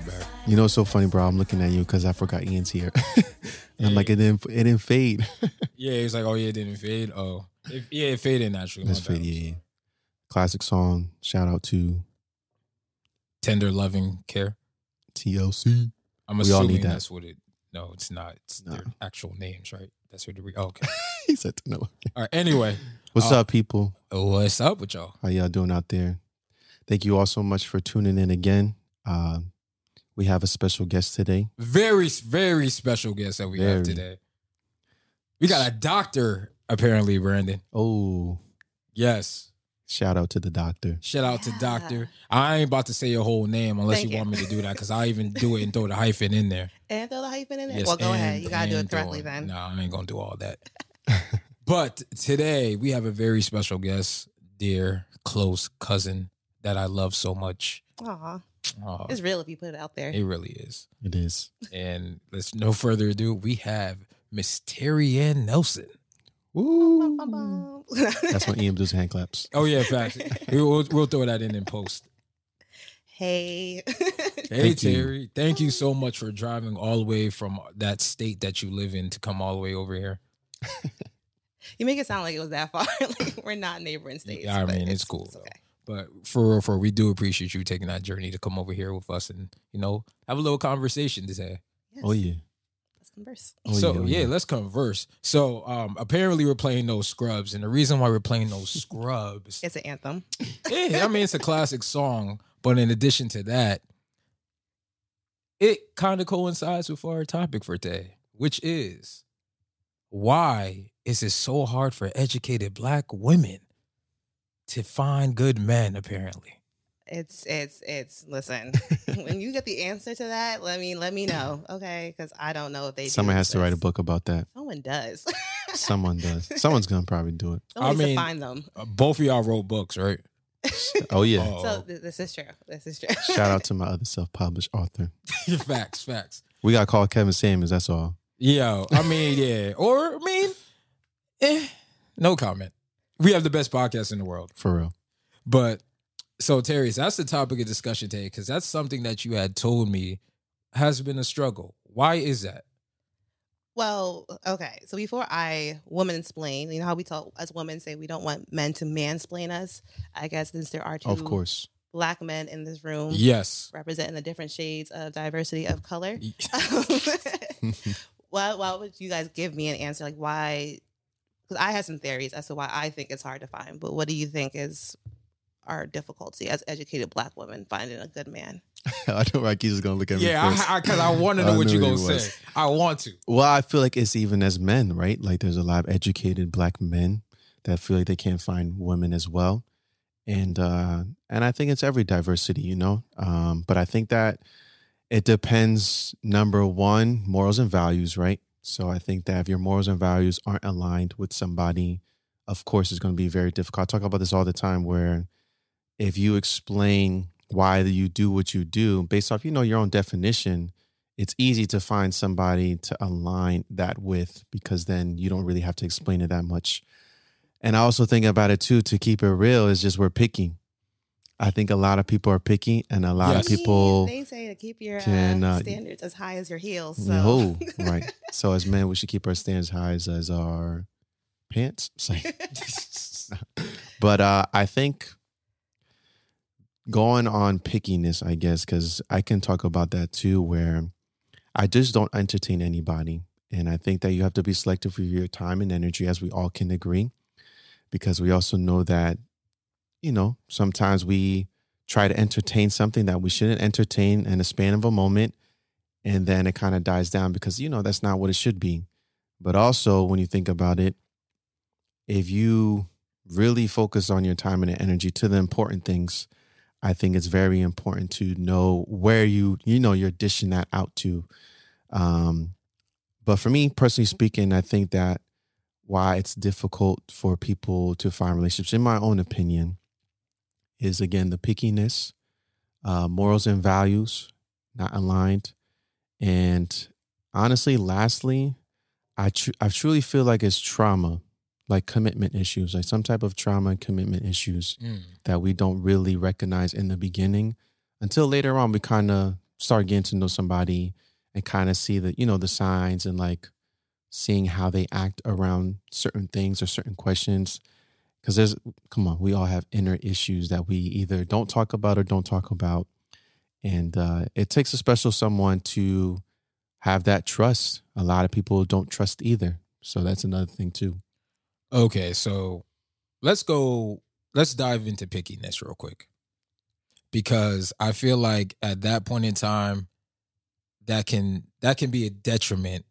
Back. You know, it's so funny, bro. I'm looking at you because I forgot Ian's here. and I'm like, it didn't, it didn't fade. Yeah, he's like, oh yeah, it didn't fade. Oh, it, yeah, it faded naturally. It's My bad. fade, yeah, yeah. Classic song. Shout out to Tender loving care. TLC. I'm We all assuming need that. that's what it. No, it's not. It's No. their actual names, right? That's what the. Re- oh, okay. he said no. All right. Anyway, What's Uh, up, people? what's up with y'all? How y'all doing out there? Thank you all so much for tuning in again. Uh, we have a special guest today. Very, very special guest that we have today. We got a doctor, apparently, Brandon. Oh, Yes. shout out to the doctor. Shout out to Doctor. I ain't about to say your whole name unless you, you. want me to do that because I even do it and throw the hyphen in there. And throw the hyphen in there. Yes, well, go ahead. You gotta do it correctly then. No, I ain't gonna do all that. but today we have a very special guest, dear close cousin that I love so much. Aw, Aw, it's real if you put it out there. it really is. It is. And let's no further ado, we have Miss Terry Ann Nelson. Woo. Bum, bum. That's when Ian does hand claps. Oh yeah, facts. we, will we'll throw that in in post. hey. Hey Thank you. Terry, thank you so much for driving all the way from that state that you live in to come all the way over here. you make it sound like it was that far. like we're not neighboring states. Yeah, I but mean, it's cool, though. okay. But for real, for real, we do appreciate you taking that journey to come over here with us and you know have a little conversation today. Yes. Oh yeah. Let's converse. Oh, so yeah, oh, yeah, yeah. let's converse. So um, apparently we're playing those scrubs, and the reason why we're playing those scrubs, It's an anthem. yeah, I mean it's a classic song, but in addition to that, it kind of coincides with our topic for today, which is why is it so hard for educated black women to find good men? Apparently, It's it's it's listen. when you get the answer to that, let me let me know, okay? Because I don't know if they. do Someone has to write a book about that. Someone does. Someone does. Someone's gonna probably do it. Someone I needs mean- to find them. uh, both of y'all wrote books, right? Oh yeah. Oh. So th- this is true. This is true. Shout out to my other self-published author. facts, facts. We got to call Kevin Samuels. That's all. Yeah, I mean, yeah, or I mean, eh, no comment. We have the best podcast in the world, For real. but so Terry, so that's the topic of discussion today because that's something that you had told me has been a struggle. Why is that? Well, okay. So before I woman explain, you know how we talk as women say we don't want men to mansplain us. I guess since there are two Of course. black men in this room Yes. representing the different shades of diversity of color. Y- why, why would you guys give me an answer like why? Because I have some theories as to why I think it's hard to find. But what do you think is our difficulty as educated black women finding a good man? I know Rocky's just gonna look at me. Yeah, first. I because I, want to I know what you're gonna say. I want to. Well, I feel like it's even as men, right? Like there's a lot of educated black men that feel like they can't find women as well. And uh and I think it's every diversity, you know. Um, but I think that it depends number one, morals and values, right? So I think that if your morals and values aren't aligned with somebody, of course it's gonna be very difficult. I talk about this all the time where if you explain why you do what you do based off, you know, your own definition, it's easy to find somebody to align that with because then you don't really have to explain it that much. And I also think about it too, to keep it real, is just we're picky. I think a lot of people are picky and a lot Yes. of people they say to keep your can, uh, uh, standards as high as your heels. So. no, right. So as men, we should keep our standards high as, as our pants. But uh, I think going on pickiness, I guess, because I can talk about that too, where I just don't entertain anybody. And I think that you have to be selective with your time and energy, as we all can agree, because we also know that, you know, sometimes we try to entertain something that we shouldn't entertain in a span of a moment. And then it kind of dies down because, you know, that's not what it should be. But also, when you think about it, if you really focus on your time and energy to the important things, I think it's very important to know where you you know you're dishing that out to. Um, but for me personally speaking, I think that why it's difficult for people to find relationships, in my own opinion, is again the pickiness, uh, morals and values not aligned, and honestly, lastly, I tr- I truly feel like it's trauma like commitment issues, like some type of trauma and commitment issues Mm. that we don't really recognize in the beginning until later on we kind of start getting to know somebody and kind of see the you know the signs and like seeing how they act around certain things or certain questions because there's come on we all have inner issues that we either don't talk about or don't talk about and uh, it takes a special someone to have that trust a lot of people don't trust either so that's another thing too Okay, so let's go. Let's dive into pickiness real quick, because I feel like at that point in time, that can that can be a detriment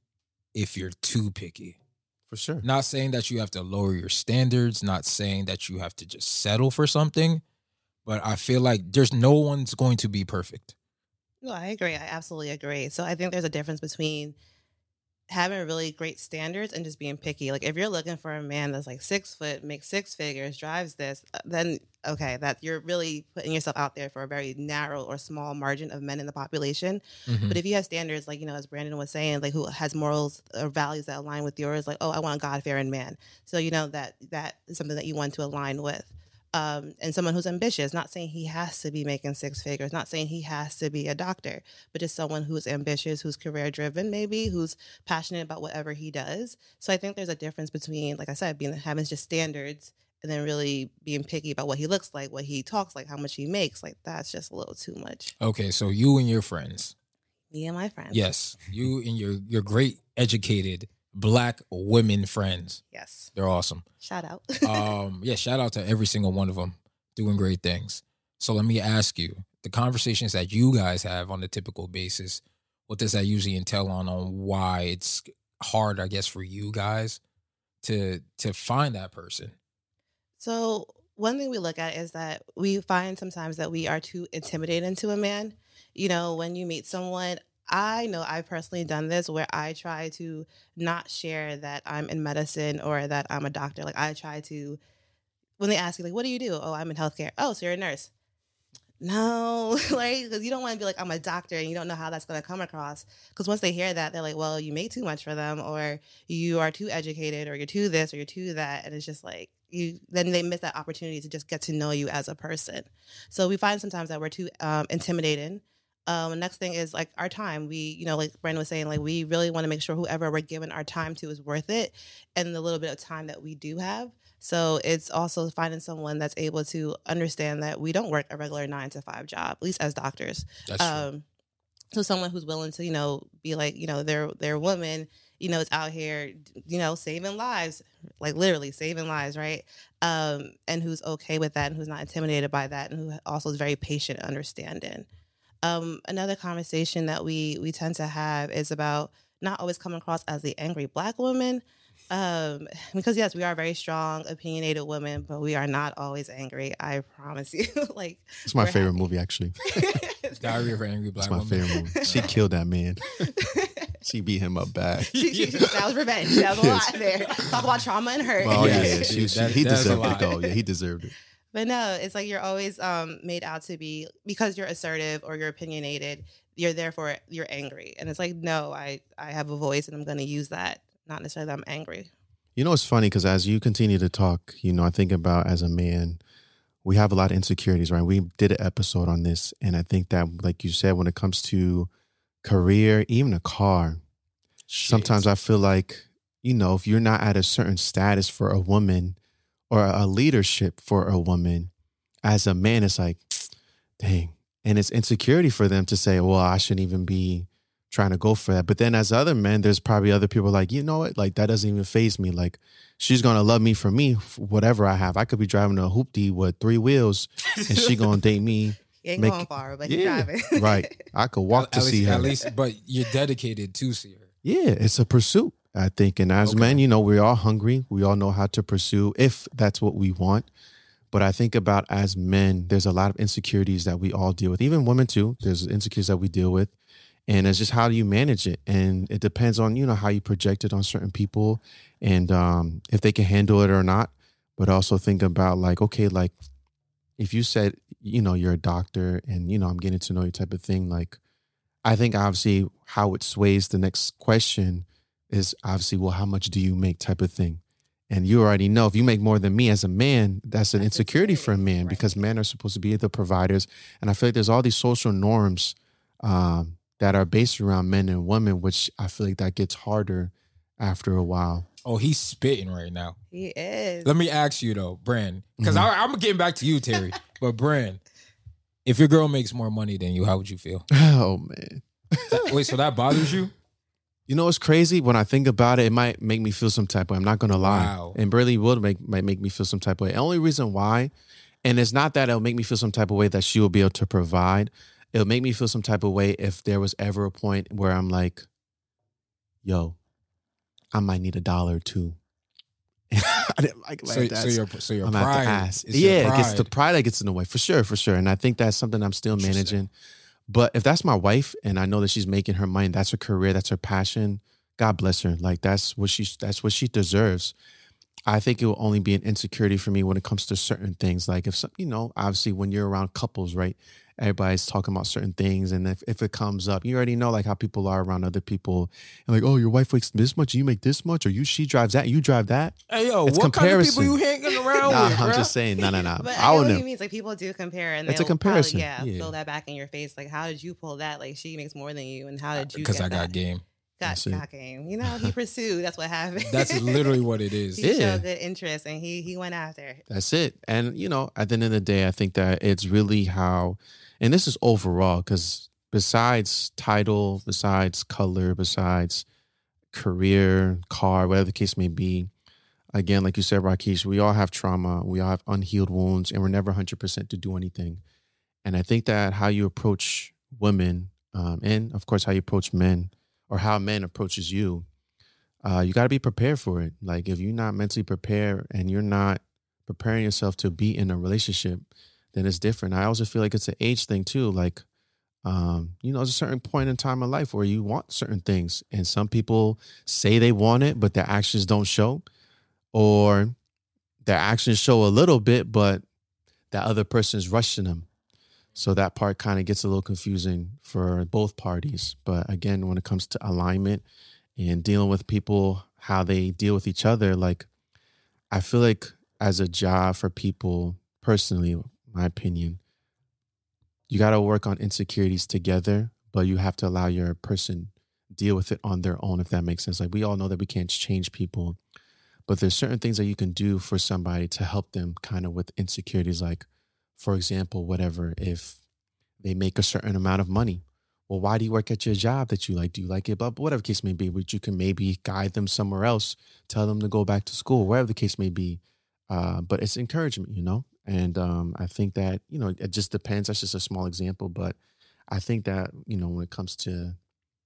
if you're too picky. For sure Not saying that you have to lower your standards, not saying that you have to just settle for something, but I feel like there's no one's going to be perfect. No, I agree. I absolutely agree. So I think there's a difference between having really great standards and just being picky. Like if you're looking for a man that's like six foot, makes six figures, drives this, uh, then okay, that you're really putting yourself out there for a very narrow or small margin of men in the population. Mhm. But if you have standards, like you know, as Brandon was saying, like who has morals or values that align with yours, like oh, I want a God fearing man. So you know that that is something that you want to align with. Um, and someone who's ambitious, not saying he has to be making six figures, not saying he has to be a doctor, but just someone who's ambitious, who's career driven, maybe who's passionate about whatever he does. So I think there's a difference between, like I said, being having just standards and then really being picky about what he looks like, what he talks like, how much he makes. Like that's just a little too much. Okay, so you and your friends, Me and my friends. yes, you and your your great educated black women friends, Yes. they're awesome. Shout out. um yeah shout out to every single one of them doing great things so let me ask you the conversations that you guys have on a typical basis what does that usually entail on on why it's hard i guess for you guys to to find that person So one thing we look at is that we find sometimes that we are too intimidated to a man. You know, when you meet someone, I know I've personally done this where I try to not share that I'm in medicine or that I'm a doctor. Like I try to when they ask you like, "What do you do?" "Oh, I'm in healthcare." "Oh, so you're a nurse." No, like because you don't want to be like I'm a doctor and you don't know how that's going to come across. Because once they hear that, they're like, "Well, you make too much for them," or "You are too educated," or "You're too this," or "You're too that," and it's just like you. Then they miss that opportunity to just get to know you as a person. So we find sometimes that we're too um, intimidating. Um, next thing is like our time. We, you know, like Brandon was saying, like we really want to make sure whoever we're giving our time to is worth it, and the little bit of time that we do have. So it's also finding someone that's able to understand that we don't work a regular nine to five job, at least as doctors. that's true. Um, so someone who's willing to, you know, be like, you know, their their woman, you know, is out here, you know, saving lives, like literally saving lives, right? Um, and who's okay with that, and who's not intimidated by that, and who also is very patient, understanding. Um, another conversation that we we tend to have is about not always coming across as the angry black woman. Um, because yes, we are very strong, opinionated women, but we are not always angry. I promise you. like it's my favorite happy. movie actually diary of an angry it's black my woman favorite movie she killed that man she beat him up bad She- she- that was revenge. That was a Yes. lot there. Talk about trauma and hurt. Oh Yes. yeah, she, she, that- he that's deserved it lot. though. Yeah, he deserved it. But no, it's like you're always um, made out to be because you're assertive or you're opinionated. You're therefore you're angry, and it's like no, I I have a voice and I'm going to use that. Not necessarily that I'm angry. You know, it's funny because as you continue to talk, you know, I think about as a man, we have a lot of insecurities, right? We did an episode on this, and I think that, like you said, when it comes to career, even a car, sometimes I feel like, you know, if you're not at a certain status for a woman or a leadership for a woman, as a man, it's like, dang. And it's insecurity for them to say, well, I shouldn't even be trying to go for that. But then as other men, there's probably other people like, you know what? Like that doesn't even phase me. Like she's gonna love me for me, whatever I have. I could be driving a hoopty with three wheels and she gonna date me. He ain't Make- going far, but he's Yeah, driving. right. I could walk at, to at see least, her. at least but you're dedicated to see her Yeah, it's a pursuit, I think. And as Okay. men, you know, we're all hungry. We all know how to pursue if that's what we want. But I think about as men, there's a lot of insecurities that we all deal with. Even women too. There's insecurities that we deal with. And it's just how do you manage it? And it depends on, you know, how you project it on certain people and um, if they can handle it or not. But also think about like, okay, like if you said, you know, you're a doctor and, you know, I'm getting to know you type of thing, like I think obviously how it sways the next question is obviously, well, how much do you make type of thing. And you already know if you make more than me as a man, that's an That's insecurity for a man right. because men are supposed to be the providers. And I feel like there's all these social norms um, that are based around men and women, which I feel like that gets harder after a while. Oh, he's spitting right now. He is. Let me ask you though, Bran, because Mhm. I'm getting back to you, Terry. but Bran, if your girl makes more money than you, how would you feel? Oh man. Wait, so that bothers you? You know what's crazy? When I think about it, it might make me feel some type of way. I'm not gonna lie. Wow. And really will make might make me feel some type of way. The only reason why, and it's not that it'll make me feel some type of way that she will be able to provide. It'll make me feel some type of way if there was ever a point where I'm like, yo, I might need a dollar or two. I didn't like, So, like so your so your I'm pride, to ask. is your Yeah, it gets the pride that gets in the way for sure, for sure. And I think that's something I'm still managing. But if that's my wife and I know that she's making her money, that's her career, that's her passion. God bless her. Like that's what she that's what she deserves. I think it will only be an insecurity for me when it comes to certain things. Like if some, you know, obviously when you're around couples, right? Everybody's talking about certain things, and if, if it comes up, you already know like how people are around other people, and like, oh, your wife makes this much, you make this much, or you she drives that, you drive that. Hey yo, It's what kind of people comparison. you hanging around Nah, with, I'm bruh? just saying, no, no, no. But I I know don't what know. he means. Like people do compare, and It's a comparison, Probably, yeah, yeah. throw that back in your face. Like, how did you pull that? Like, she makes more than you, and how did you? Because I got that? game. Got, That's it. got game. You know, he pursued. That's what happened. That's literally what it is. he Yeah. showed good interest, and he he went after. it. That's it. And you know, at the end of the day, I think that it's really how, and this is overall because besides title, besides color, besides career, car, whatever the case may be, again, like you said, Rakesh, we all have trauma, we all have unhealed wounds, and we're never hundred percent to do anything. And I think that how you approach women, um, and of course how you approach men, or how men approaches you, uh, you got to be prepared for it. Like if you're not mentally prepared and you're not preparing yourself to be in a relationship, then it's different. I also feel like it's an age thing too. Like, um, you know, there's a certain point in time in life where you want certain things, and some people say they want it, but their actions don't show, or their actions show a little bit, but that other person's rushing them. So that part kind of gets a little confusing for both parties. But again, when it comes to alignment and dealing with people, how they deal with each other, like I feel like as a job for people, personally, my opinion, you got to work on insecurities together, but you have to allow your person deal with it on their own, if that makes sense. Like we all know that we can't change people, but there's certain things that you can do for somebody to help them kind of with insecurities. Like, for example, whatever, if they make a certain amount of money, well, why do you work at your job that you like? Do you like it? But whatever case may be, which you can maybe guide them somewhere else, tell them to go back to school, wherever the case may be. Uh, but it's encouragement, you know? And um, I think that, you know, it just depends. That's just a small example. But I think that, you know, when it comes to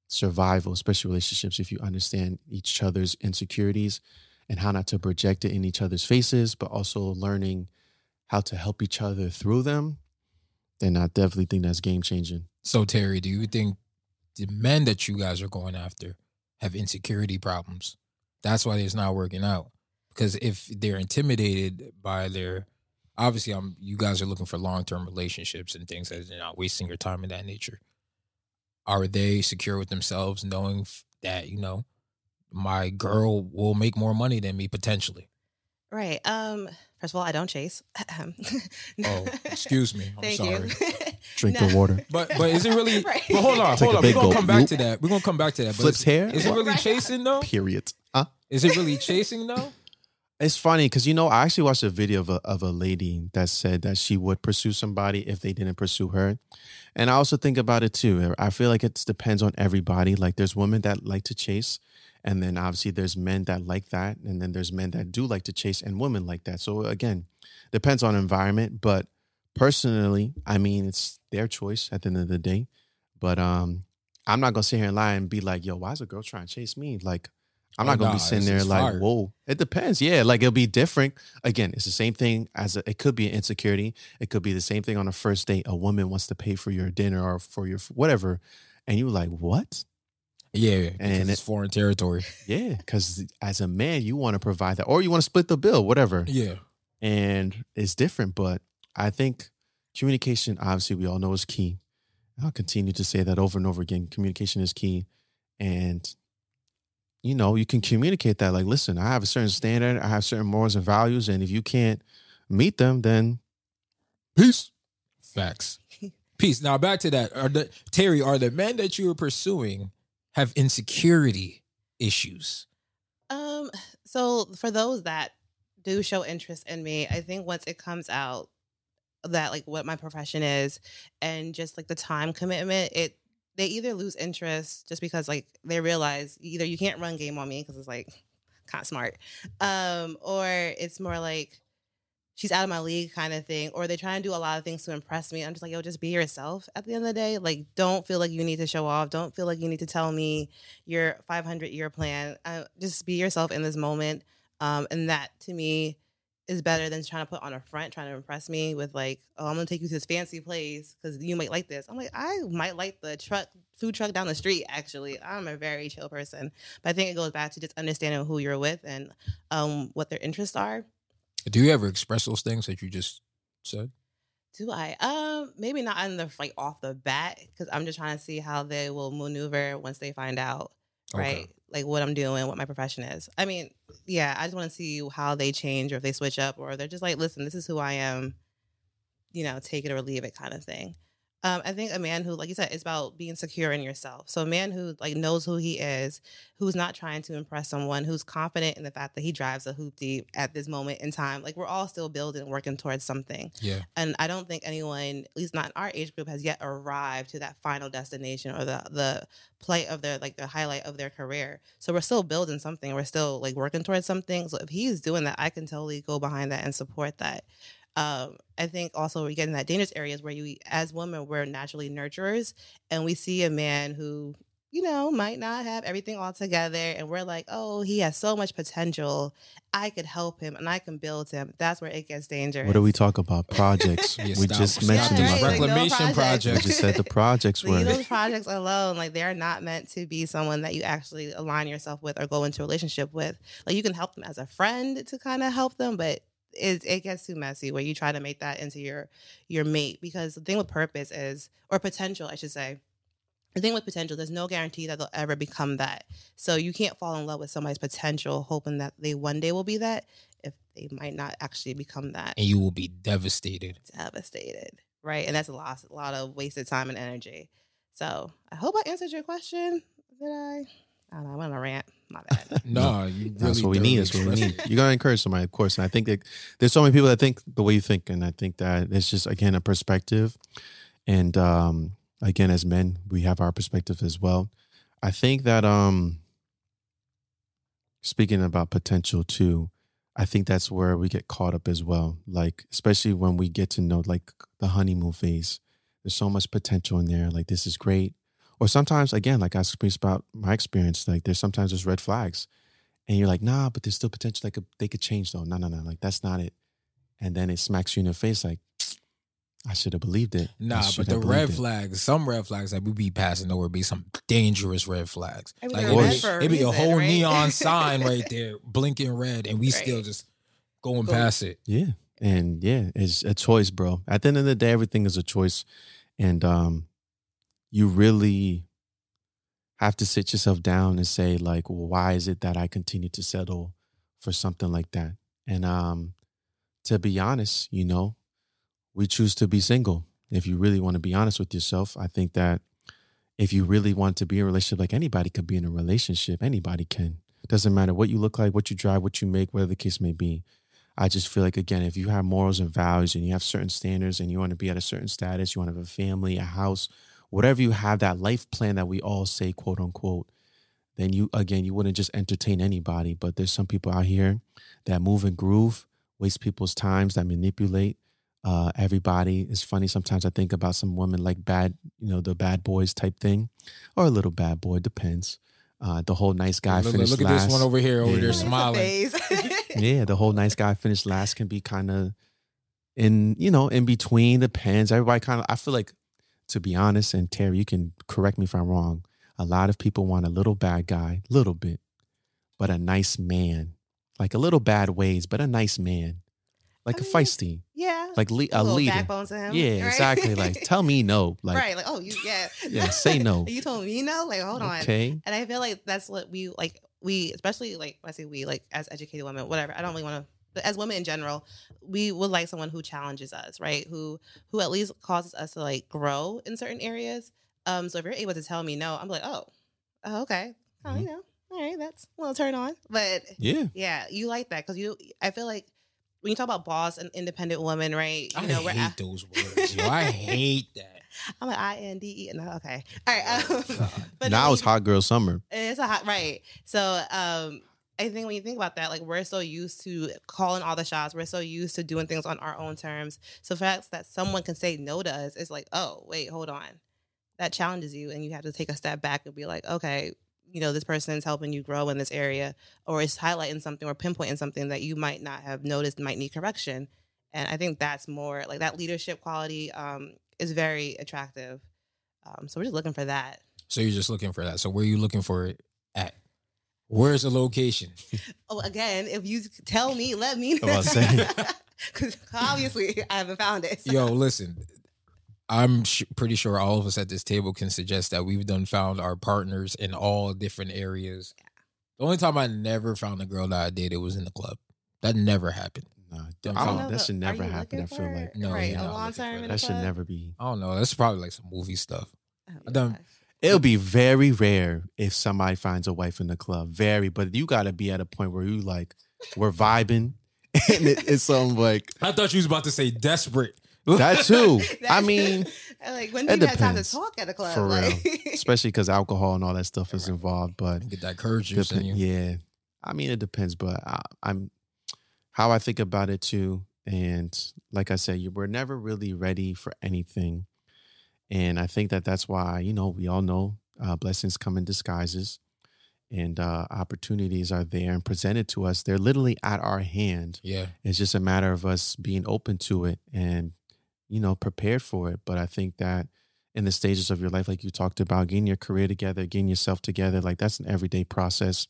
survival, especially relationships, if you understand each other's insecurities and how not to project it in each other's faces, but also learning how to help each other through them, then I definitely think that's game changing. So Terry, do you think the men that you guys are going after have insecurity problems? That's why it's not working out. Because if they're intimidated by their, obviously, I'm you guys are looking for long term relationships and things that you're not wasting your time in that nature. Are they secure with themselves, knowing that you know my girl will make more money than me potentially? Right. Um. First of all, I don't chase. Oh, excuse me. I'm Thank sorry. you. Drink No. the water. But but is it really? Right. But hold on, Take hold on. We're gonna come back Whoop. to that. We're gonna come back to that. But Flips is, hair. is it really Right. chasing though? Period. Huh? Is it really chasing though? It's funny because you know I actually watched a video of a of a lady that said that she would pursue somebody if they didn't pursue her, and I also think about it too. I feel like it depends on everybody. Like there's women that like to chase, and then obviously there's men that like that, and then there's men that do like to chase, and women like that. So again, depends on environment. But personally, I mean it's their choice at the end of the day. But um, I'm not gonna sit here and lie and be like, "Yo, why is a girl trying to chase me?" Like. I'm Oh, not gonna nah, be sitting there like, whoa. It depends. Yeah, like it'll be different. Again, it's the same thing as a, it could be an insecurity. It could be the same thing on a first date. A woman wants to pay for your dinner or for your whatever, and you're like, what? Yeah, And it's foreign territory. Yeah, because as a man, you want to provide that, or you want to split the bill, whatever. Yeah, And it's different, but I think communication, obviously, we all know is key. I'll continue to say that over and over again. Communication is key, and you know, you can communicate that. Like, listen, I have a certain standard, I have certain morals and values, and if you can't meet them, then peace. Facts. Peace. Now back to that. Are the Terry, are the men that you are pursuing have insecurity issues? Um, so for those that do show interest in me, I think once it comes out that like what my profession is and just like the time commitment, it they either lose interest just because like they realize either you can't run game on me because it's like of smart, um, or it's more like she's out of my league kind of thing, or they try and do a lot of things to impress me. I'm just like, yo, just be yourself at the end of the day. Like, don't feel like you need to show off. Don't feel like you need to tell me your 500 year plan. Uh, just be yourself in this moment. Um, and that to me is better than trying to put on a front, trying to impress me with like, oh, I'm gonna take you to this fancy place because you might like this. I'm like, I might like the truck, food truck down the street. Actually, I'm a very chill person, but I think it goes back to just understanding who you're with and um, what their interests are. Do you ever express those things that you just said? Do I? Um, maybe not in the like off the bat because I'm just trying to see how they will maneuver once they find out, right? Okay. Like what I'm doing, what my profession is. I mean, yeah, I just want to see how they change or if they switch up or they're just like, listen, this is who I am. You know, take it or leave it, kind of thing. Um, I think a man who, like you said, is about being secure in yourself. So a man who like knows who he is, who's not trying to impress someone, who's confident in the fact that he drives a hoopty at this moment in time. Like we're all still building, working towards something. Yeah. And I don't think anyone, at least not in our age group, has yet arrived to that final destination or the the play of their like the highlight of their career. So we're still building something. We're still like working towards something. So if he's doing that, I can totally go behind that and support that. Um, I think also we get in that dangerous areas where you, as women, we're naturally nurturers, and we see a man who, you know, might not have everything all together, and we're like, oh, he has so much potential. I could help him, and I can build him. That's where it gets dangerous. What do we talk about? Projects. Yeah, we stop- just stop mentioned these right, about like, that. no reclamation projects. We just said the projects Leave were those projects alone. Like they're not meant to be someone that you actually align yourself with or go into a relationship with. Like you can help them as a friend to kind of help them, but it, it gets too messy where you try to make that into your your mate. Because the thing with purpose is, or potential, I should say. The thing with potential, there's no guarantee that they'll ever become that. So you can't fall in love with somebody's potential, hoping that they one day will be that, if they might not actually become that And you will be devastated. devastated, right? And that's a lot, a lot of wasted time and energy. So I hope I answered your question. Did I? I don't know. I went on a rant. My bad. No, you really That's what we need. thoroughly That's what we need. it. You gotta encourage somebody, of course. And I think that there's so many people that think the way you think, and I think that it's just again a perspective. And um, again, as men, we have our perspective as well. I think that um, speaking about potential too, I think that's where we get caught up as well. Like especially when we get to know like the honeymoon phase. There's so much potential in there. Like this is great. Or sometimes, again, like I speak about my experience, like there's sometimes there's red flags and you're like, nah, but there's still potential. Like they could change though. No, no, no. Like that's not it. And then it smacks you in the face like, I should have believed it. Nah, but the red it." flags, some red flags that we be passing over be some dangerous red flags. I mean, Like it red be, a it be a whole right? neon sign right there, blinking red, and we still just going Go- past it. Yeah. And yeah, it's a choice, bro. At the end of the day, everything is a choice. And um you really have to sit yourself down and say, like, well, why is it that I continue to settle for something like that? And um to be honest, you know, we choose to be single. If you really want to be honest with yourself, I think that if you really want to be in a relationship, like anybody could be in a relationship, anybody can. Doesn't matter what you look like, what you drive, what you make, whatever the case may be. I just feel like again, if you have morals and values and you have certain standards and you want to be at a certain status, you want to have a family, a house, whatever you have, that life plan that we all say, quote unquote, then you again, you wouldn't just entertain anybody. But there's some people out here that move and groove, waste people's times, that manipulate uh, everybody. It's funny sometimes I think about some women like bad, you know, the bad boys type thing, or a little bad boy, depends. Uh, the whole nice guy look finished look at last. this one over here, over Yeah. there smiling. yeah, the whole nice guy finished last can be kind of in, you know, in between. the Depends. Everybody kind of, I feel like, to be honest, and Terry, you can correct me if I'm wrong. A lot of people want a little bad guy, little bit, but a nice man, like a little bad ways, but a nice man, like I a mean, feisty, yeah. like le- a little leader. to him. Yeah, right? exactly. Like, tell me no. Like, right. Like, oh, you, yeah. yeah, say no. you told me no? Like, hold on. okay. And I feel like that's what we like we, especially like when I say we, like as educated women, whatever. I don't really want to. But as women in general, we would like someone who challenges us, right? Who who at least causes us to like grow in certain areas. Um, so if you're able to tell me no, I'm like, oh, oh okay, oh, you know, all right, that's a little turn on. But Yeah. yeah, you like that because you. I feel like when you talk about boss and independent woman, right? You I know, we're hate those words. Yo, I hate that. I'm like I N D E. No, okay, all right. Um, but now it's hot girl summer. It's a hot right. So um I think when you think about that, like we're so used to calling all the shots, we're so used to doing things on our own terms. So the fact that someone can say no to us is like, oh, wait, hold on. That challenges you and you have to take a step back and be like, okay, you know, this person is helping you grow in this area or is highlighting something or pinpointing something that you might not have noticed might need correction. And I think that's more like that leadership quality um, is very attractive. Um, so we're just looking for that. So you're just looking for that. So where are you looking for it at? Where's the location? Oh, again, if you tell me, let me know. Because obviously I haven't found it. so- Yo, listen. I'm sh- pretty sure all of us at this table can suggest that we've done found our partners in all different areas. The only time I never found a girl that I dated was in the club. That never happened. Nah, Don't I don't, oh, but that should never happen. I feel like No, right, a long looking term in that. should never be. I don't know. That's probably like some movie stuff. Oh, I done- gosh. It'll be very rare if somebody finds a wife in the club. Very, but you got to be at a point where you like we're vibing, and it, it's something like I thought you was about to say desperate. that too. I mean, like when do it you have time to talk at a club? For real. Especially because alcohol and all that stuff is involved. But Get that courage juice in you. yeah, I mean it depends, but I, I'm how I think about it too. And like I said, you we're never really ready for anything, and I think that that's why you know we all know uh, blessings come in disguises, and uh, opportunities are there and presented to us. They're literally at our hand. Yeah. It's just a matter of us being open to it and you know prepared for it. But I think that in the stages of your life, like you talked about, getting your career together, getting yourself together, like that's an everyday process.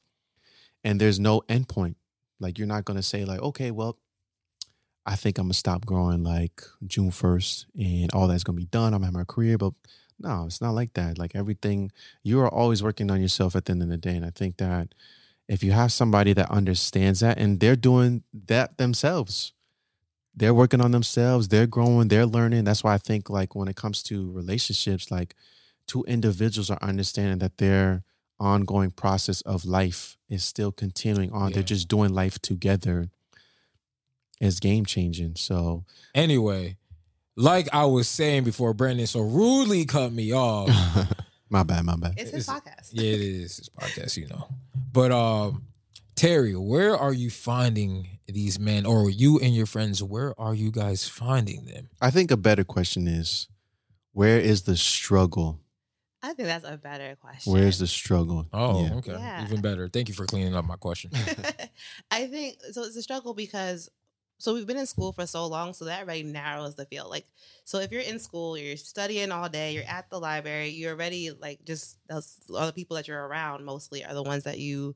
And there's no endpoint. Like you're not gonna say like, okay, well, I think I'm gonna stop growing like June first, and all that's gonna be done. I'm gonna have my career, but no, it's not like that. Like everything, you are always working on yourself at the end of the day. And I think that if you have somebody that understands that and they're doing that themselves, they're working on themselves, they're growing, they're learning. That's why I think like when it comes to relationships, like two individuals are understanding that their ongoing process of life is still continuing on. Yeah. They're just doing life together. It's game changing. So Anyway, like I was saying before, Brandon so rudely cut me off. my bad, my bad. it's his It's- podcast. yeah, it is his podcast, you know. But um, Terry, where are you finding these men, or you and your friends? Where are you guys finding them? I think a better question is where is the struggle? I think that's a better question. Where's the struggle? Oh, Yeah. okay, Yeah. even better. Thank you for cleaning up my question. I think so. It's a struggle because so we've been in school for so long, so that already narrows the field. Like, so if you're in school, you're studying all day, you're at the library, you're already like just those are the people that you're around mostly are the ones that you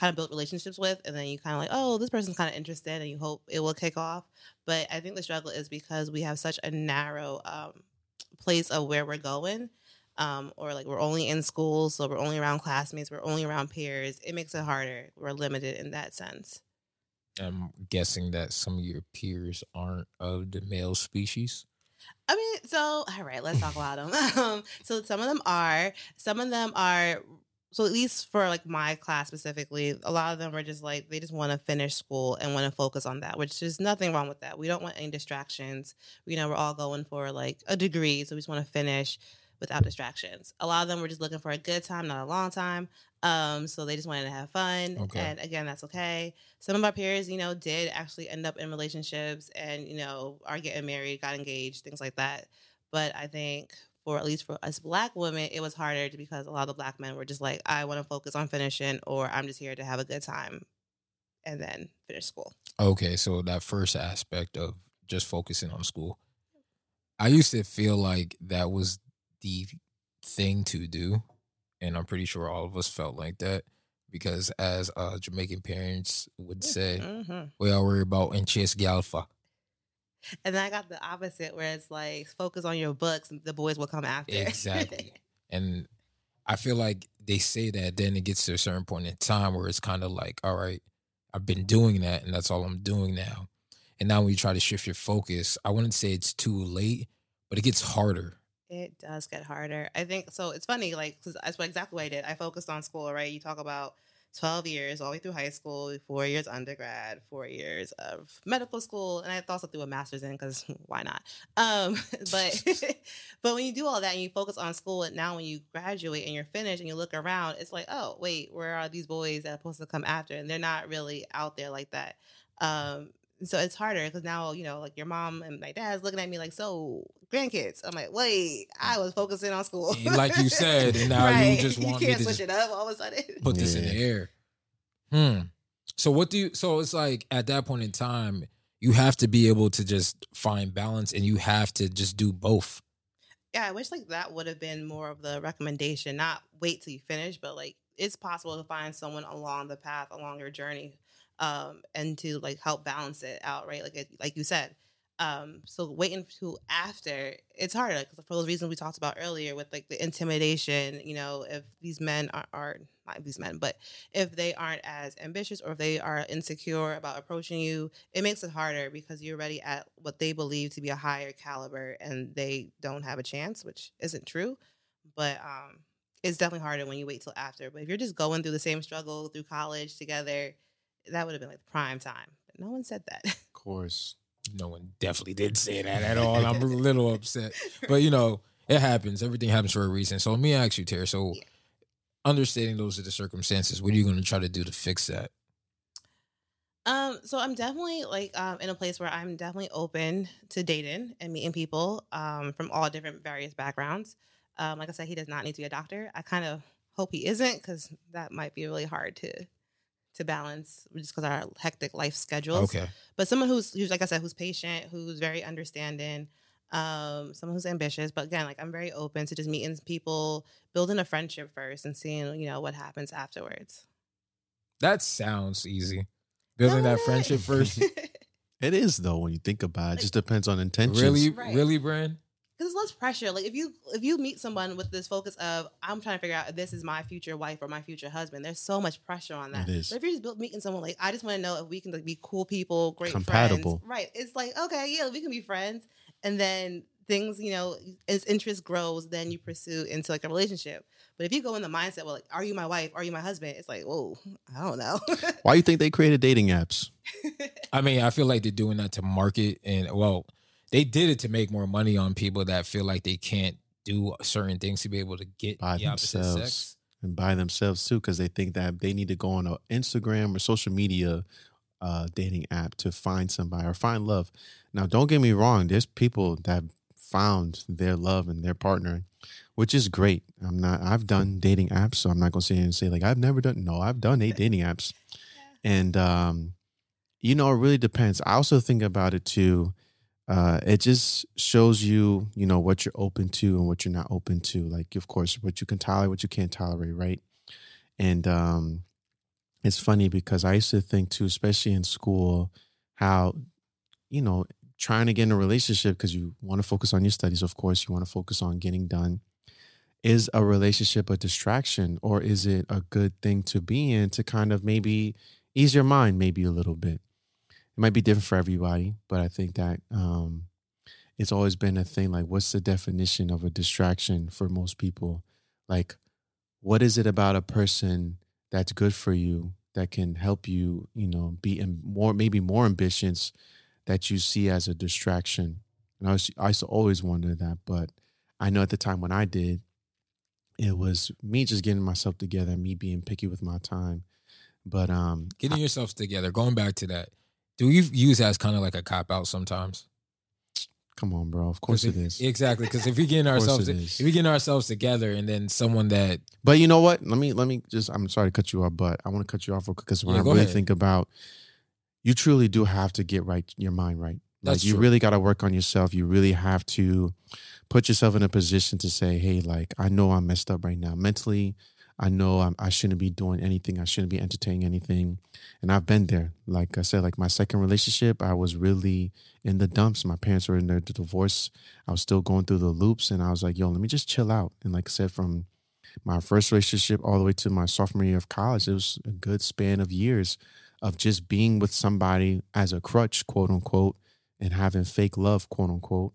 kind of build relationships with, and then you kind of like, oh, this person's kind of interested, and you hope it will kick off. But I think the struggle is because we have such a narrow um, place of where we're going um, or like we're only in school, so we're only around classmates, we're only around peers. It makes it harder. We're limited in that sense. I'm guessing that some of your peers aren't of the male species. I mean, so all right, let's talk about them. Um, so some of them are, some of them are. So at least for like my class specifically, a lot of them are just like they just want to finish school and want to focus on that, which is nothing wrong with that. We don't want any distractions. You know, we're all going for like a degree, so we just want to finish without distractions. A lot of them were just looking for a good time, not a long time. Um, so they just wanted to have fun. Okay. And again, that's okay. Some of our peers, you know, did actually end up in relationships and, you know, are getting married, got engaged, things like that. But I think for at least for us black women, it was harder because a lot of the black men were just like, I want to focus on finishing or I'm just here to have a good time and then finish school. Okay, so that first aspect of just focusing on school, I used to feel like that was the thing to do, and I'm pretty sure all of us felt like that because, as uh, Jamaican parents would say, hmm we all worry about and chase galfa. And then I got the opposite where it's like focus on your books and the boys will come after. Exactly. And I feel like they say that then it gets to a certain point in time where it's kind of like, all right, I've been doing that and that's all I'm doing now. And now when you try to shift your focus, I wouldn't say it's too late, but it gets harder. It does get harder. I think so. It's funny, like, because that's what exactly what I did. I focused on school, right? You talk about 12 years all the way through high school, four years undergrad, four years of medical school, and I also threw a master's in because why not? Um, but but when you do all that and you focus on school, and now when you graduate and you're finished and you look around, it's like, oh wait, where are these boys that are supposed to come after? And they're not really out there like that. Um, so it's harder because now you know like your mom and my dad's looking at me like so grandkids? I'm like wait i was focusing on school. Like you said and now right. you just want you can't me to switch it up all of a sudden. put yeah. this in the air. Hmm. So what do you so it's like at that point in time you have to be able to just find balance and you have to just do both. Yeah i wish like that would have been more of the recommendation not wait till you finish but like it's possible to find someone along the path along your journey um, and to like help balance it out, right? Like like you said. Um, so waiting to after it's harder because for those reasons we talked about earlier with like the intimidation. You know, if these men are, are not these men, but if they aren't as ambitious or if they are insecure about approaching you, it makes it harder because you're already at what they believe to be a higher caliber and they don't have a chance, which isn't true. But um, it's definitely harder when you wait till after. But if you're just going through the same struggle through college together that would have been like prime time. But no one said that. Of course. No one definitely did say that at all. I'm a little upset. But you know, it happens. Everything happens for a reason. So let me ask you, Terry. So yeah. understanding those are the circumstances, what are you going to try to do to fix that? Um, so I'm definitely like um, in a place where I'm definitely open to dating and meeting people um, from all different various backgrounds. Um, like I said, he does not need to be a doctor. I kind of hope he isn't because that might be really hard to to balance just because our hectic life schedules. Okay. But someone who's, who's like I said, who's patient, who's very understanding, um, someone who's ambitious. But again, like I'm very open to just meeting people, building a friendship first, and seeing you know what happens afterwards. That sounds easy. Building no, that friendship first. it is though when you think about it. it just depends on intentions. Really, right. really, Brand because pressure. Like if you if you meet someone with this focus of I'm trying to figure out if this is my future wife or my future husband, there's so much pressure on that. It is. But if you're just meeting someone like I just want to know if we can like, be cool people, great compatible, friends, right? It's like okay, yeah, we can be friends, and then things you know as interest grows, then you pursue into like a relationship. But if you go in the mindset, well, like, are you my wife? Are you my husband? It's like, whoa, I don't know. Why do you think they created dating apps? I mean, I feel like they're doing that to market and well they did it to make more money on people that feel like they can't do certain things to be able to get by the themselves sex. and by themselves too, because they think that they need to go on an Instagram or social media uh, dating app to find somebody or find love. Now, don't get me wrong. There's people that found their love and their partner, which is great. I'm not. I've done dating apps, so I'm not gonna sit and say like I've never done. No, I've done eight dating apps, and um, you know, it really depends. I also think about it too uh, it just shows you, you know, what you're open to and what you're not open to. Like, of course, what you can tolerate, what you can't tolerate, right? And um, it's funny because I used to think too, especially in school, how, you know, trying to get in a relationship because you want to focus on your studies, of course, you want to focus on getting done. Is a relationship a distraction or is it a good thing to be in to kind of maybe ease your mind, maybe a little bit? It might be different for everybody, but I think that um, it's always been a thing. Like, what's the definition of a distraction for most people? Like, what is it about a person that's good for you that can help you, you know, be in more, maybe more ambitions that you see as a distraction? And I, was, I used to always wonder that, but I know at the time when I did, it was me just getting myself together, me being picky with my time. But um, getting yourself together, going back to that, do you use that as kind of like a cop out sometimes? Come on, bro. Of course it is. Exactly, because if we get ourselves, if we get ourselves together, and then someone that, but you know what? Let me let me just. I'm sorry to cut you off, but I want to cut you off because when yeah, I really ahead. think about, you truly do have to get right your mind right. Like That's you true. really got to work on yourself. You really have to put yourself in a position to say, "Hey, like I know I'm messed up right now mentally, I know I'm, I should not be doing anything. I shouldn't be entertaining anything. And I've been there. Like I said, like my second relationship, I was really in the dumps. My parents were in their divorce. I was still going through the loops. And I was like, yo, let me just chill out. And like I said, from my first relationship all the way to my sophomore year of college, it was a good span of years of just being with somebody as a crutch, quote unquote, and having fake love, quote unquote.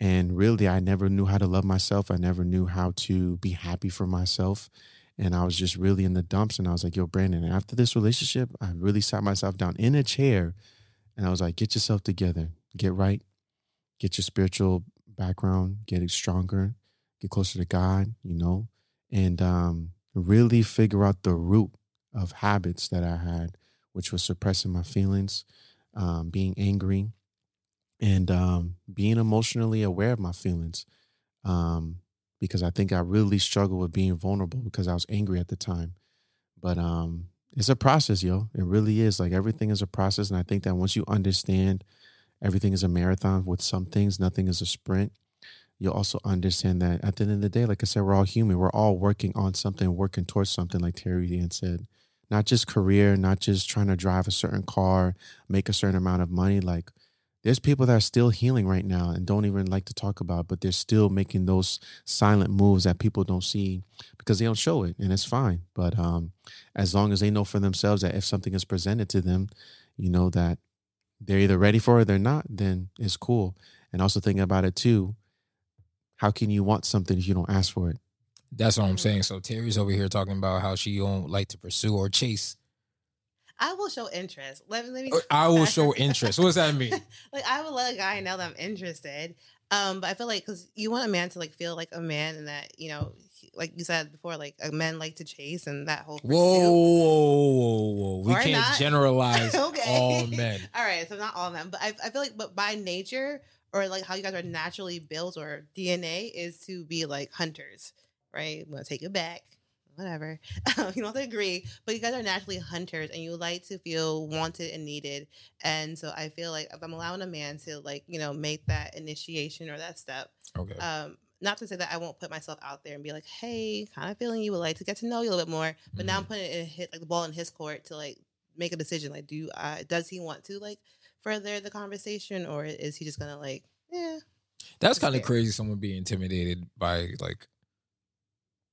And really, I never knew how to love myself. I never knew how to be happy for myself. And I was just really in the dumps. And I was like, yo, Brandon, after this relationship, I really sat myself down in a chair and I was like, get yourself together, get right, get your spiritual background, get it stronger, get closer to God, you know, and um, really figure out the root of habits that I had, which was suppressing my feelings, um, being angry, and um, being emotionally aware of my feelings. Um, because I think I really struggled with being vulnerable because I was angry at the time. But um, it's a process, yo. It really is. Like everything is a process. And I think that once you understand everything is a marathon with some things, nothing is a sprint, you'll also understand that at the end of the day, like I said, we're all human. We're all working on something, working towards something, like Terry Ann said. Not just career, not just trying to drive a certain car, make a certain amount of money. Like there's people that are still healing right now and don't even like to talk about, but they're still making those silent moves that people don't see because they don't show it, and it's fine. But um, as long as they know for themselves that if something is presented to them, you know that they're either ready for it or they're not, then it's cool. And also thinking about it too, how can you want something if you don't ask for it? That's what I'm saying. So Terry's over here talking about how she don't like to pursue or chase I will show interest. Let me. Let me Uh, I will show interest. What does that mean? like I will let a guy know that I'm interested. Um, but I feel like because you want a man to like feel like a man, and that you know, he- like you said before, like a men like to chase and that whole. Whoa, whoa, whoa, whoa! We Or can't not. generalize Okay. all men. All right, so not all men, but I, I feel like, but by nature or like how you guys are naturally built or DNA is to be like hunters, right? I'm gonna take it back, whatever. you don't have to agree, but you guys are naturally hunters, and you like to feel wanted and needed. And so I feel like if I'm allowing a man to like you know make that initiation or that step, Okay. um, not to say that I won't put myself out there and be like, hey, kind of feeling you would like to get to know you a little bit more, but now I'm putting it in hit like the ball in his court to like make a decision. Like, do uh, does he want to like further the conversation, or is he just gonna like, yeah, That's kind of crazy. Someone be intimidated by like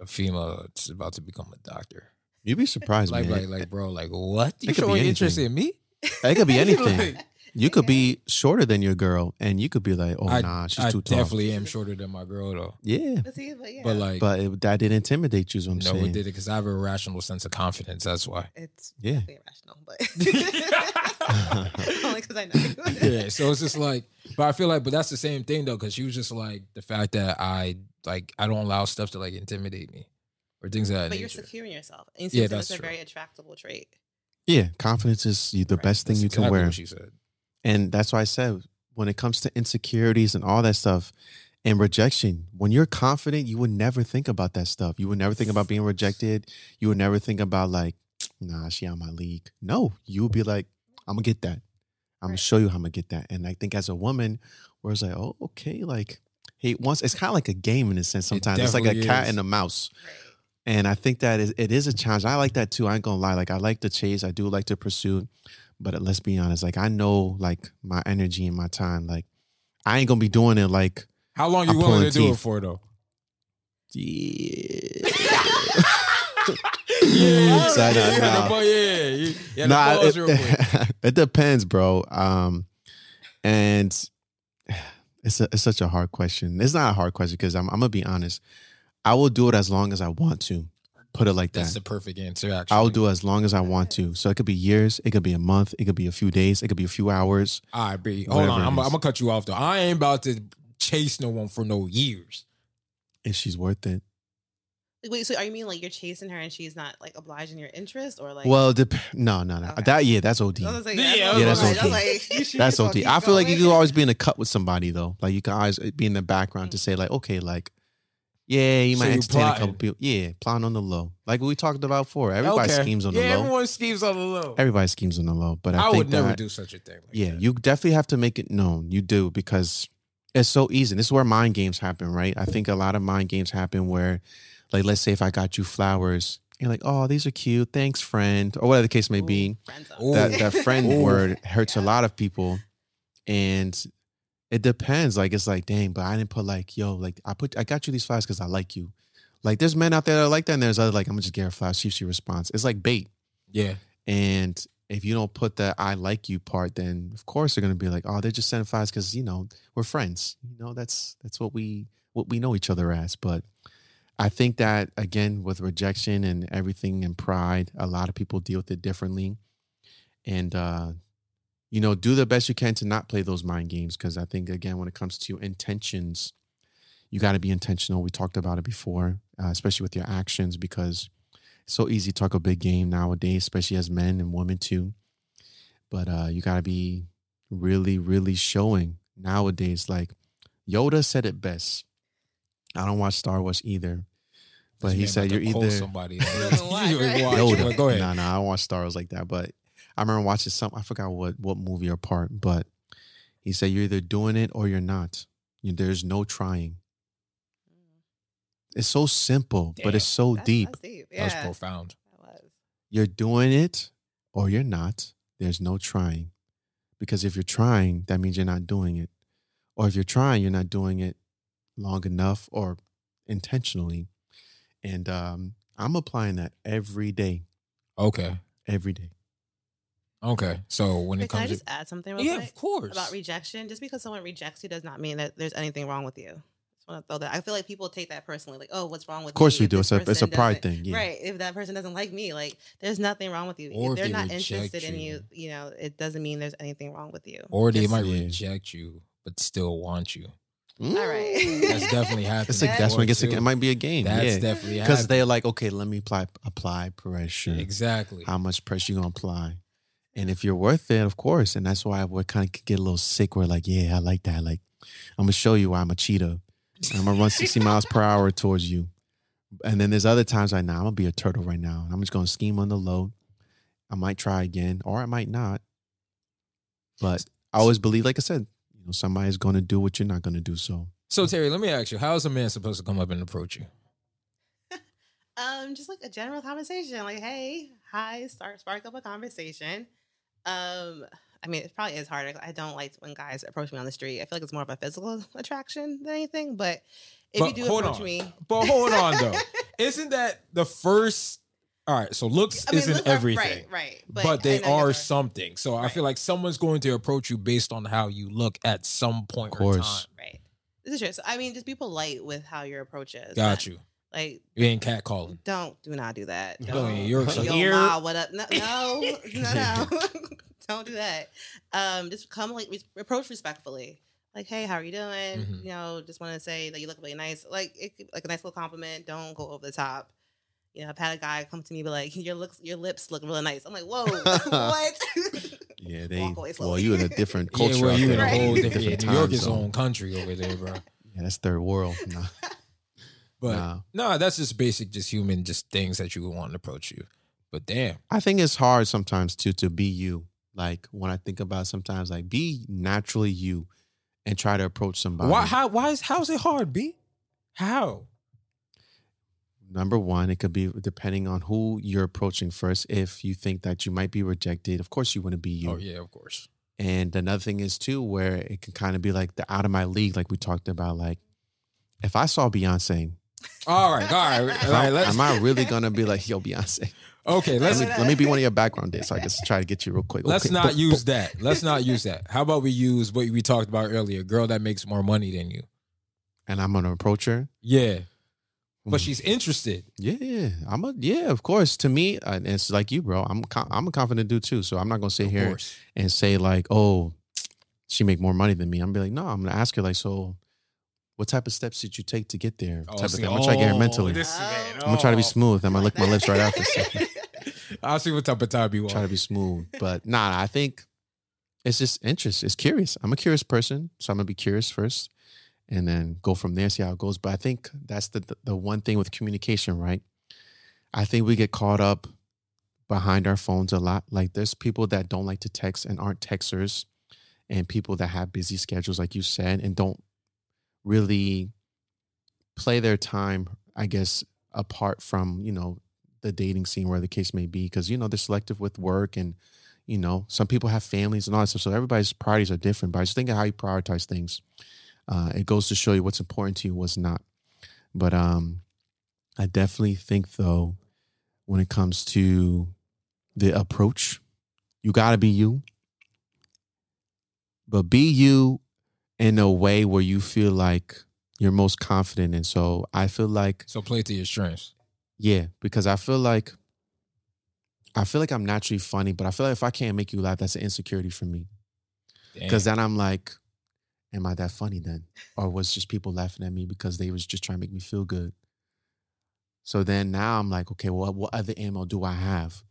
a female that's about to become a doctor. You'd be surprised, Like, man. like, like, bro, like, what? You It could be showing interest in me? it could be anything. You could be shorter than your girl, and you could be like, "Oh, I, nah, she's I too tall." I definitely am shorter than my girl though. Yeah, But see, but yeah, But like, but it, that didn't intimidate you. Is what I'm no, saying. it did it because I have a rational sense of confidence. That's why. it's Yeah. definitely irrational, but only because I know. yeah, so it's just like, but I feel like, but that's the same thing though, because she was just like the fact that I like I don't allow stuff to like intimidate me or things of that But you're nature. secure in yourself, and you Yeah, yeah, that's that's a true. very attractable trait. Yeah, confidence is the Right, best thing that's you can exactly wear. What she said. And that's why I said when it comes to insecurities and all that stuff and rejection, when you're confident, you would never think about that stuff. You would never think about being rejected. You would never think about like, nah, she out my league. No, you would be like, I'm gonna get that. I'm gonna show you how I'm gonna get that. And I think as a woman, where it's like, oh, okay, like, hey, wants. it's kind of like a game in a sense. Sometimes it's like a definitely cat and a mouse. And I think that is, it is a challenge. I like that too. I ain't gonna lie. Like I like to chase. I do like to pursue. But let's be honest. Like I know like my energy and my time. Like I ain't gonna be doing it like How long you I'm willing to pulling do it for though? yeah. Yeah, So, no, yeah, no. the boy, yeah, yeah. Nah, it, it depends, bro. Um, and it's a, it's such a hard question. It's not a hard question because I'm I'm gonna be honest. I will do it as long as I want to. Put it like that. That's the perfect answer. Actually, I'll do it as long as I want to. So it could be years, it could be a month, it could be a few days, it could be a few hours. All right, B. Hold on. I'm. I'm gonna cut you off though. I ain't about to chase no one for no years. If she's worth it. Like, Wait, so are you mean like you're chasing her and she's not like obliging your interest, or like? Well, dep- no, no, no. Okay. That yeah, that's OD. I was like, Yeah, yeah, that's was like. I was okay. like, you should That's just OD. I feel like you going. could always be in a cut with somebody though. Like you can always uh, be in the background to mm. say like, okay, like, yeah, you might you entertain a couple people. Yeah, plotting on the low. Like we talked about before. Everybody Okay. schemes on the low. yeah, low. everyone schemes on the low. Everybody schemes on the low. But I, I, think would never that- do such a thing. Like yeah, that. you definitely have to make it known. You do because it's so easy. This is where mind games happen, right? I think a lot of mind games happen where, like, let's say if I got you flowers, you're like, oh, these are cute. Thanks, friend, or whatever the case may be. Ooh, friend zone. Ooh. That that friend word hurts a lot of people, and it depends. Like it's like, dang, but I didn't put like, yo, like I put, I got you these flowers because I like you. Like there's men out there that are like that, and there's other like I'm gonna just get her flash, see if she responds. It's like bait, Yeah. and if you don't put the "I like you" part, then of course they're gonna be like, oh, they're just sending flowers because you know we're friends. You know that's that's what we what we know each other as. But I think that again with rejection and everything and pride, a lot of people deal with it differently, and uh, you know do the best you can to not play those mind games because I think again when it comes to intentions you got to be intentional. We talked about it before, uh, especially with your actions, because it's so easy to talk a big game nowadays, especially as men and women too. But uh, you got to be really, really showing nowadays. Like Yoda said it best. I don't watch Star Wars either, but You he said you're either somebody. doesn't watch, You ain't right? watch, Yoda. Go ahead. No, no, I don't watch Star Wars like that. But I remember watching some. I forgot what what movie or part, but he said you're either doing it or you're not. You, there's no trying. It's so simple, but it's so That's- deep. that's deep. That was profound. that was. You're doing it or you're not. There's no trying. Because if you're trying, that means you're not doing it. Or if you're trying, you're not doing it long enough or intentionally. And um, I'm applying that every day. Okay. Every day. Okay. So when Wait, it can I just to add something real yeah, quick of course. about rejection? Just because someone rejects you does not mean that there's anything wrong with you. Just want to throw that. I feel like people take that personally, like, oh, what's wrong with? Of course me we if do. this It's a, it's a person pride doesn't- thing. Yeah. Right. If that person doesn't like me, like, there's nothing wrong with you. Or if if they're they not reject interested in you, you. you know, it doesn't mean there's anything wrong with you. or they Just- might Yeah. reject you, but still want you. All right. That's definitely happened. That's, like, that's when it gets. before, It might be a game. That's yeah. definitely Because they're like, okay, let me apply apply pressure. exactly. How much pressure you gonna apply? And if you're worth it, of course. And that's why we kind of get a little sick. We're like, yeah, I like that. Like, I'm gonna show you why I'm a cheetah. I'm gonna run 60 miles per hour towards you. And then there's other times like, nah, I'm gonna be a turtle right now. I'm just gonna scheme on the low. I might try again, or I might not. But I always believe, like I said, you know, somebody's gonna do what you're not gonna do. So So Terry, let me ask you: How is a man supposed to come up and approach you? Um, just like a general conversation, like, hey, hi, start spark up a conversation. Um, I mean, it probably is harder. I don't like when guys approach me on the street. I feel like it's more of a physical attraction than anything. But if But you do approach on. me, But hold on, though. Isn't that the first? All right. So looks I mean, isn't look, everything, right, right. but, I they are guys something. So I feel like someone's going to approach you based on how you look at some point Of in course. time. Right. This is true. So I mean, just be polite with how your approach is. Got you. Like, You ain't catcalling. don't do not do that. Oh, Don't. yeah, you're- so Yo, here- ma, what up? No, no, no, no. don't do that. Um, just come like approach respectfully. Like, hey, how are you doing? Mhm. You know, just want to say that you look really nice. Like, it, like a nice little compliment. Don't go over the top. You know, I've had a guy come to me be like, your looks, your lips look really nice. I'm like, whoa, what? yeah, they. Walk away Well, you in a different culture. yeah, well, you in there. a whole different. yeah, Different New York is own country over there, bro. Yeah, that's third world. Nah, But nah. no, that's just basic, just human, just things that you would want to approach you. But damn, I think it's hard sometimes too to be you. Like when I think about sometimes, like be naturally you, and try to approach somebody. why? How? Why is? How's it hard? B? How? Number one, it could be depending on who you're approaching first. If you think that you might be rejected, of course you want to be you. Oh yeah, of course. And another thing is too, where it can kind of be like the out of my league, like we talked about. Like if I saw Beyonce, All right, all right, all right. Let's, am I really gonna be like, yo, Beyonce? okay, Let let's me, let me be one of your background days, so I can try to get you real quick. let's Okay, not boop, use boop. that. Let's not use that. How about we use what we talked about earlier? Girl that makes more money than you. And I'm gonna approach her. Yeah, but Mm. she's interested. Yeah, I'm a yeah. Of course, to me, it's like you, bro. I'm I'm a confident dude too. So I'm not gonna sit Of here course. and say like, oh, she make more money than me. I'm gonna be like, no. I'm gonna ask her like, so, what type of steps did you take to get there? Oh, type of see, thing. I'm gonna try to get her oh, mentally. this Oh. I'm gonna try to be oh. smooth. I'm gonna lick my lips right after. I'll see what type of time you want. try to be smooth, but nah. I think it's just interest. It's curious. I'm a curious person, so I'm gonna be curious first, and then go from there. See how it goes. But I think that's the the, one thing with communication, right? I think we get caught up behind our phones a lot. Like there's people that don't like to text and aren't texters, and people that have busy schedules, like you said, and don't really play their time, I guess, apart from, you know, the dating scene, where the case may be, because, you know, they're selective with work and, you know, some people have families and all that stuff. So everybody's priorities are different. But I just think of how you prioritize things. Uh, it goes to show you what's important to you, what's not. But um, I definitely think though, when it comes to the approach, you gotta be you. But be you in a way where you feel like you're most confident. And so I feel like So play to your strengths. yeah, because I feel like I feel like I'm naturally funny, but I feel like if I can't make you laugh, that's an insecurity for me. Because then I'm like, am I that funny then? Or was just people laughing at me because they was just trying to make me feel good? So then now I'm like, okay, well, what other ammo do I have?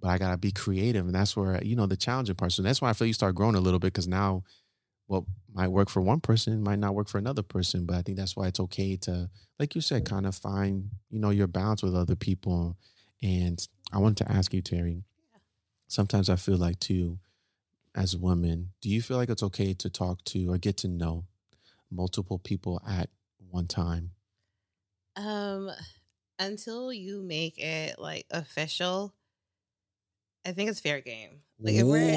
But I gotta be creative, and that's where you know the challenging part. So that's why I feel you start growing a little bit because now, what might work for one person might not work for another person. But I think that's why it's okay to, like you said, kind of find you know your balance with other people. And I wanted to ask you, Terry. Sometimes I feel like too, as women, do you feel like it's okay to talk to or get to know multiple people at one time? Um, until you make it like official, I think it's fair game. Like if we're in-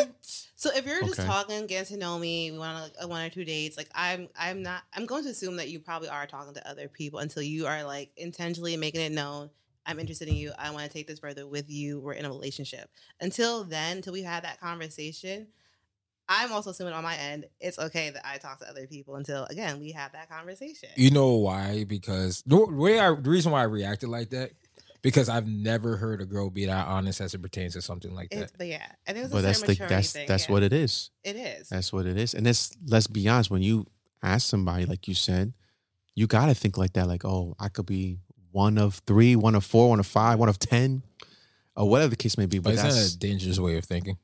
if- so if you're just Okay. talking, getting to know me, we want like a one or two dates. Like I'm, I'm not. I'm going to assume that you probably are talking to other people until you are like intentionally making it known. I'm interested in you. I want to take this further with you. We're in a relationship. Until then, until we have that conversation, I'm also assuming on my end, it's okay that I talk to other people until again we have that conversation. You know why? Because the way I, the reason why I reacted like that, because I've never heard a girl be that honest as it pertains to something like that. It, but yeah, I think it's But a that's the that's thing. that's yeah. what it is. it is. That's what it is. And it's let's be honest, when you ask somebody, like you said, you gotta think like that, like, oh, I could be one of three, one of four, one of five, one of ten, or whatever the case may be. But But it's not that's a dangerous way of thinking.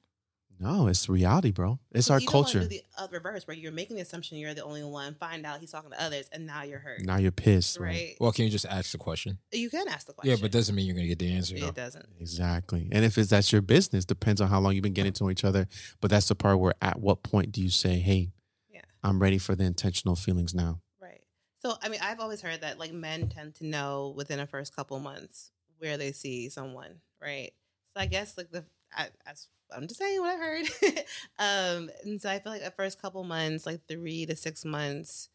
no, it's reality, bro. It's our you don't culture. Do the uh, reverse, where you're making the assumption you're the only one. Find out he's talking to others, and now you're hurt. Now you're pissed, right? right? Well, can you just ask the question? you can ask the question. Yeah, but doesn't mean you're gonna get the answer. though. it doesn't. Exactly. And if it's that's your business, depends on how long you've been getting to each other. But that's the part where at what point do you say, Hey, Yeah. I'm ready for the intentional feelings now. Right. So, I mean, I've always heard that like men tend to know within the first couple months where they see someone, right? So, I guess like the I, that's I'm just saying what I heard. um, and so I feel like the first couple months, like three to six months.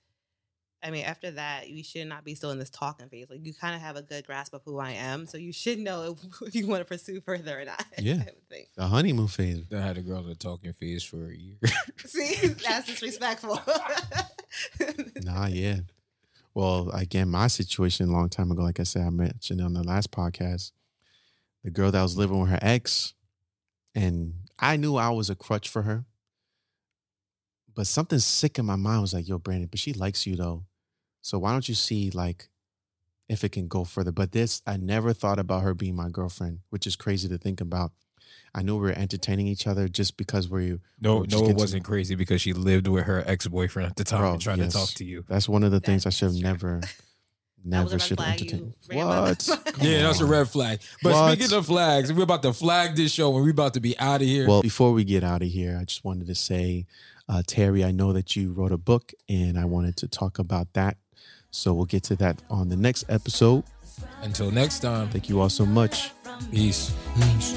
I mean, after that, you should not be still in this talking phase. Like you kind of have a good grasp of who I am, so you should know if you want to pursue further or not. Yeah. Think. The honeymoon phase. I had a girl that talking phase for a year. See, that's disrespectful. Nah, yeah. Well, again, my situation a long time ago, like I said, I mentioned on the last podcast, the girl that was living with her ex, and I knew I was a crutch for her. But something sick in my mind was like, yo, Brandon, but she likes you though. So why don't you see like if it can go further? But this, I never thought about her being my girlfriend, which is crazy to think about. I know we were entertaining each other just because we No, Or just no, it wasn't crazy because she lived with her ex boyfriend at the time Bro, and tried yes. to talk to you. that's one of the things I should have never That was a never should have flag entertained. What? Yeah, that's a red flag. But What? speaking of flags, we're about to flag this show and we're about to be out of here. Well, before we get out of here, I just wanted to say, uh, Terry, I know that you wrote a book and I wanted to talk about that. So we'll get to that on the next episode. Until next time, Thank you all so much. Isso. Isso.